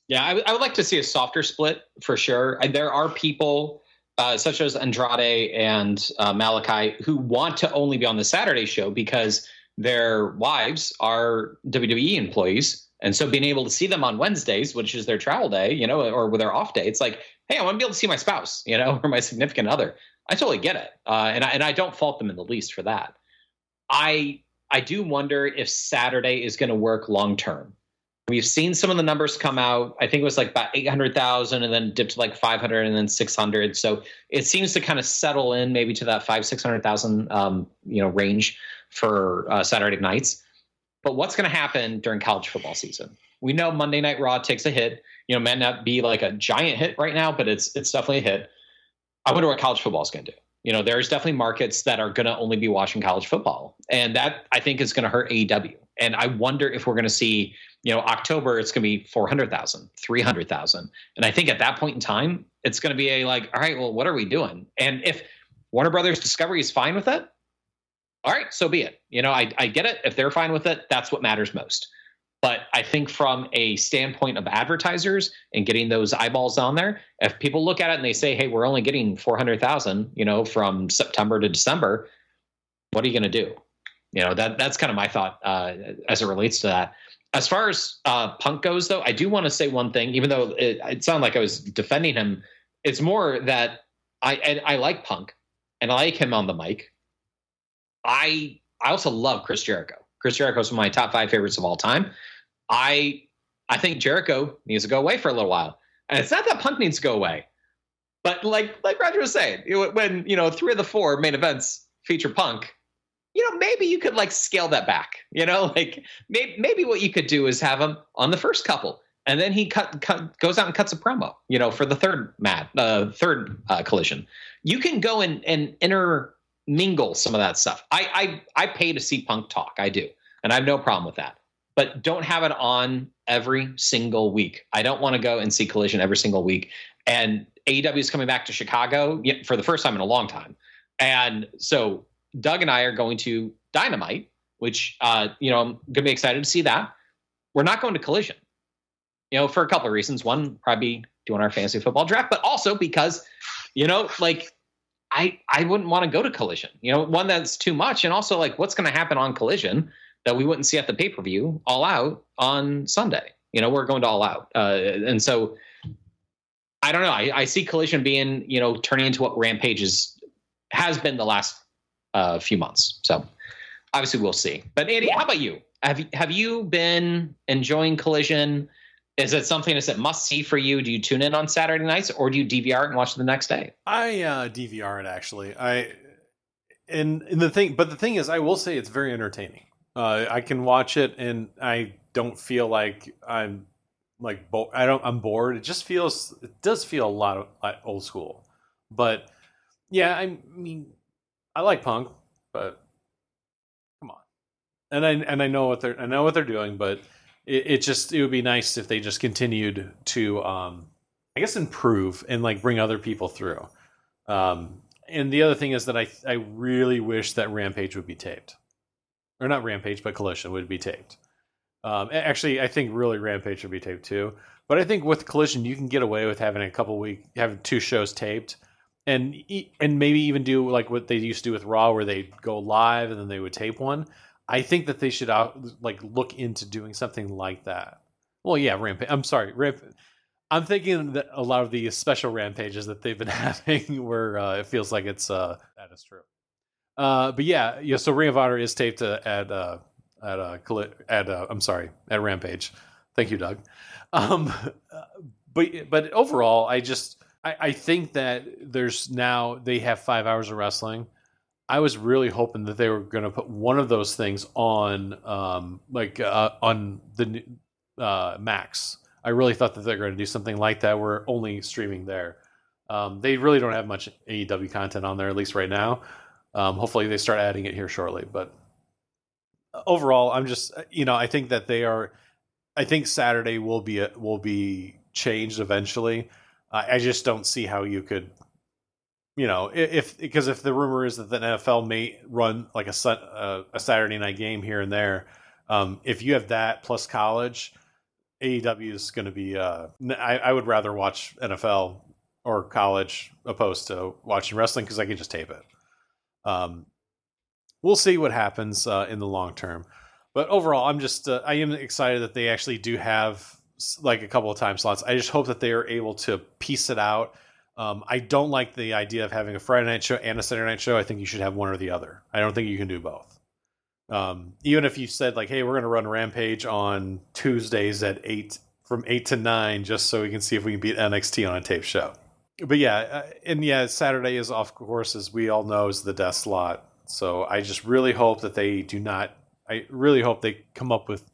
Yeah, I, would- would like to see a softer split for sure. I, there are people uh, such as Andrade and uh, Malachi who want to only be on the Saturday show because their wives are WWE employees. And so being able to see them on Wednesdays, which is their travel day, you know, or with their off day, it's like, hey, I want to be able to see my spouse, you know, or my significant other. I totally get it. Uh, and, I, and I don't fault them in the least for that. I I do wonder if Saturday is going to work long term. We've seen some of the numbers come out. I think it was like about 800,000 and then dipped to like 500 and then 600. So it seems to kind of settle in maybe to that five, 600,000, um, you know, range for uh, Saturday nights. But what's going to happen during college football season? We know Monday Night Raw takes a hit. You know, may not be like a giant hit right now, but it's it's definitely a hit. I wonder what college football is going to do. You know, there's definitely markets that are going to only be watching college football, and that I think is going to hurt AEW. And I wonder if we're going to see, you know, October it's going to be 400,000, 300,000. And I think at that point in time, it's going to be a like, all right, well, what are we doing? And if Warner Brothers Discovery is fine with it, all right, so be it. You know, I, I get it. If they're fine with it, that's what matters most. But I think from a standpoint of advertisers and getting those eyeballs on there, if people look at it and they say, hey, we're only getting 400,000, you know, from September to December, what are you going to do? You know, that that's kind of my thought uh, as it relates to that. As far as uh, Punk goes, though, I do want to say one thing, even though it, it sounded like I was defending him. It's more that I, I like Punk and I like him on the mic. I I also love Chris Jericho. Chris Jericho is one of my top five favorites of all time. I I think Jericho needs to go away for a little while, and it's not that Punk needs to go away, but like like Roger was saying, when you know three of the four main events feature Punk, you know maybe you could like scale that back. You know, like maybe maybe what you could do is have him on the first couple, and then he cut, cut goes out and cuts a promo. You know, for the third mat, uh, third uh, collision, you can go and and intermingle some of that stuff. I I I pay to see Punk talk. I do, and I have no problem with that but don't have it on every single week. I don't want to go and see Collision every single week. And AEW is coming back to Chicago for the first time in a long time. And so Doug and I are going to Dynamite, which uh, you know I'm to be excited to see that. We're not going to Collision, you know, for a couple of reasons. One, probably doing our fantasy football draft, but also because, you know, like I I wouldn't want to go to Collision. You know, one that's too much, and also like what's going to happen on Collision that we wouldn't see at the pay per view All Out on Sunday. You know, we're going to All Out, uh, and so I don't know. I, I see Collision being you know turning into what Rampage is has been the last uh, few months. So obviously we'll see. But Andy, how about you? Have you have you been enjoying Collision? Is it something that's a must see for you? Do you tune in on Saturday nights or do you DVR it and watch it the next day? I uh, DVR it actually. I and, and the thing, but the thing is, I will say it's very entertaining. Uh, I can watch it and I don't feel like I'm like bo- I don't I'm bored. It just feels it does feel a lot of like, old school. But yeah, I mean, I like punk, but come on. And I and I know what they're I know what they're doing, but it, it just it would be nice if they just continued to um I guess improve and like bring other people through. Um and the other thing is that I I really wish that Rampage would be taped. Or not Rampage, but Collision would be taped. Um, actually, I think really Rampage should be taped too. But I think with Collision, you can get away with having a couple week, having two shows taped, and and maybe even do like what they used to do with Raw, where they go live and then they would tape one. I think that they should out, like look into doing something like that. Well, yeah, Rampage. I'm sorry, Ramp. I'm thinking that a lot of the special rampages that they've been having, where uh, it feels like it's uh, that is true. Uh, but yeah, yeah. So Ring of Honor is taped uh, at uh, at uh, at uh, I'm sorry at Rampage. Thank you, Doug. Um, but but overall, I just I, I think that there's now they have five hours of wrestling. I was really hoping that they were going to put one of those things on um, like uh, on the uh, Max. I really thought that they're going to do something like that. We're only streaming there. Um, they really don't have much AEW content on there, at least right now. Um, hopefully, they start adding it here shortly. But overall, I'm just you know I think that they are. I think Saturday will be will be changed eventually. Uh, I just don't see how you could, you know, if because if the rumor is that the NFL may run like a uh, a Saturday night game here and there, um, if you have that plus college, AEW is going to be. Uh, I, I would rather watch NFL or college opposed to watching wrestling because I can just tape it. Um, we'll see what happens uh, in the long term. But overall, I'm just uh, I am excited that they actually do have like a couple of time slots. I just hope that they are able to piece it out. Um, I don't like the idea of having a Friday night show and a Saturday night show. I think you should have one or the other. I don't think you can do both. Um, even if you said like, "Hey, we're going to run Rampage on Tuesdays at eight from eight to nine, just so we can see if we can beat NXT on a tape show." But yeah, uh, and yeah, Saturday is of course, as we all know, is the death slot. So I just really hope that they do not. I really hope they come up with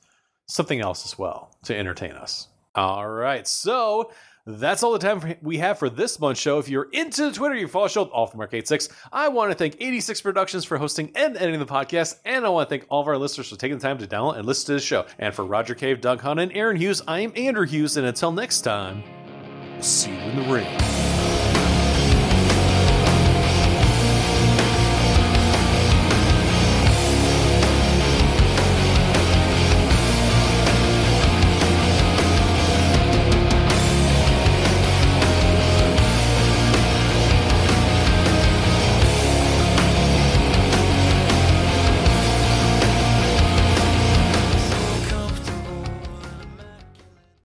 something else as well to entertain us. All right, so That's all the time we have for this month's show. If you're into Twitter, you follow show off the Mark 86. I want to thank 86 Productions for hosting and editing the podcast, and I want to thank all of our listeners for taking the time to download and listen to the show. And for Roger Cave, Doug Hunt, and Aaron Hughes, I am Andrew Hughes, and until next time, see you in the ring.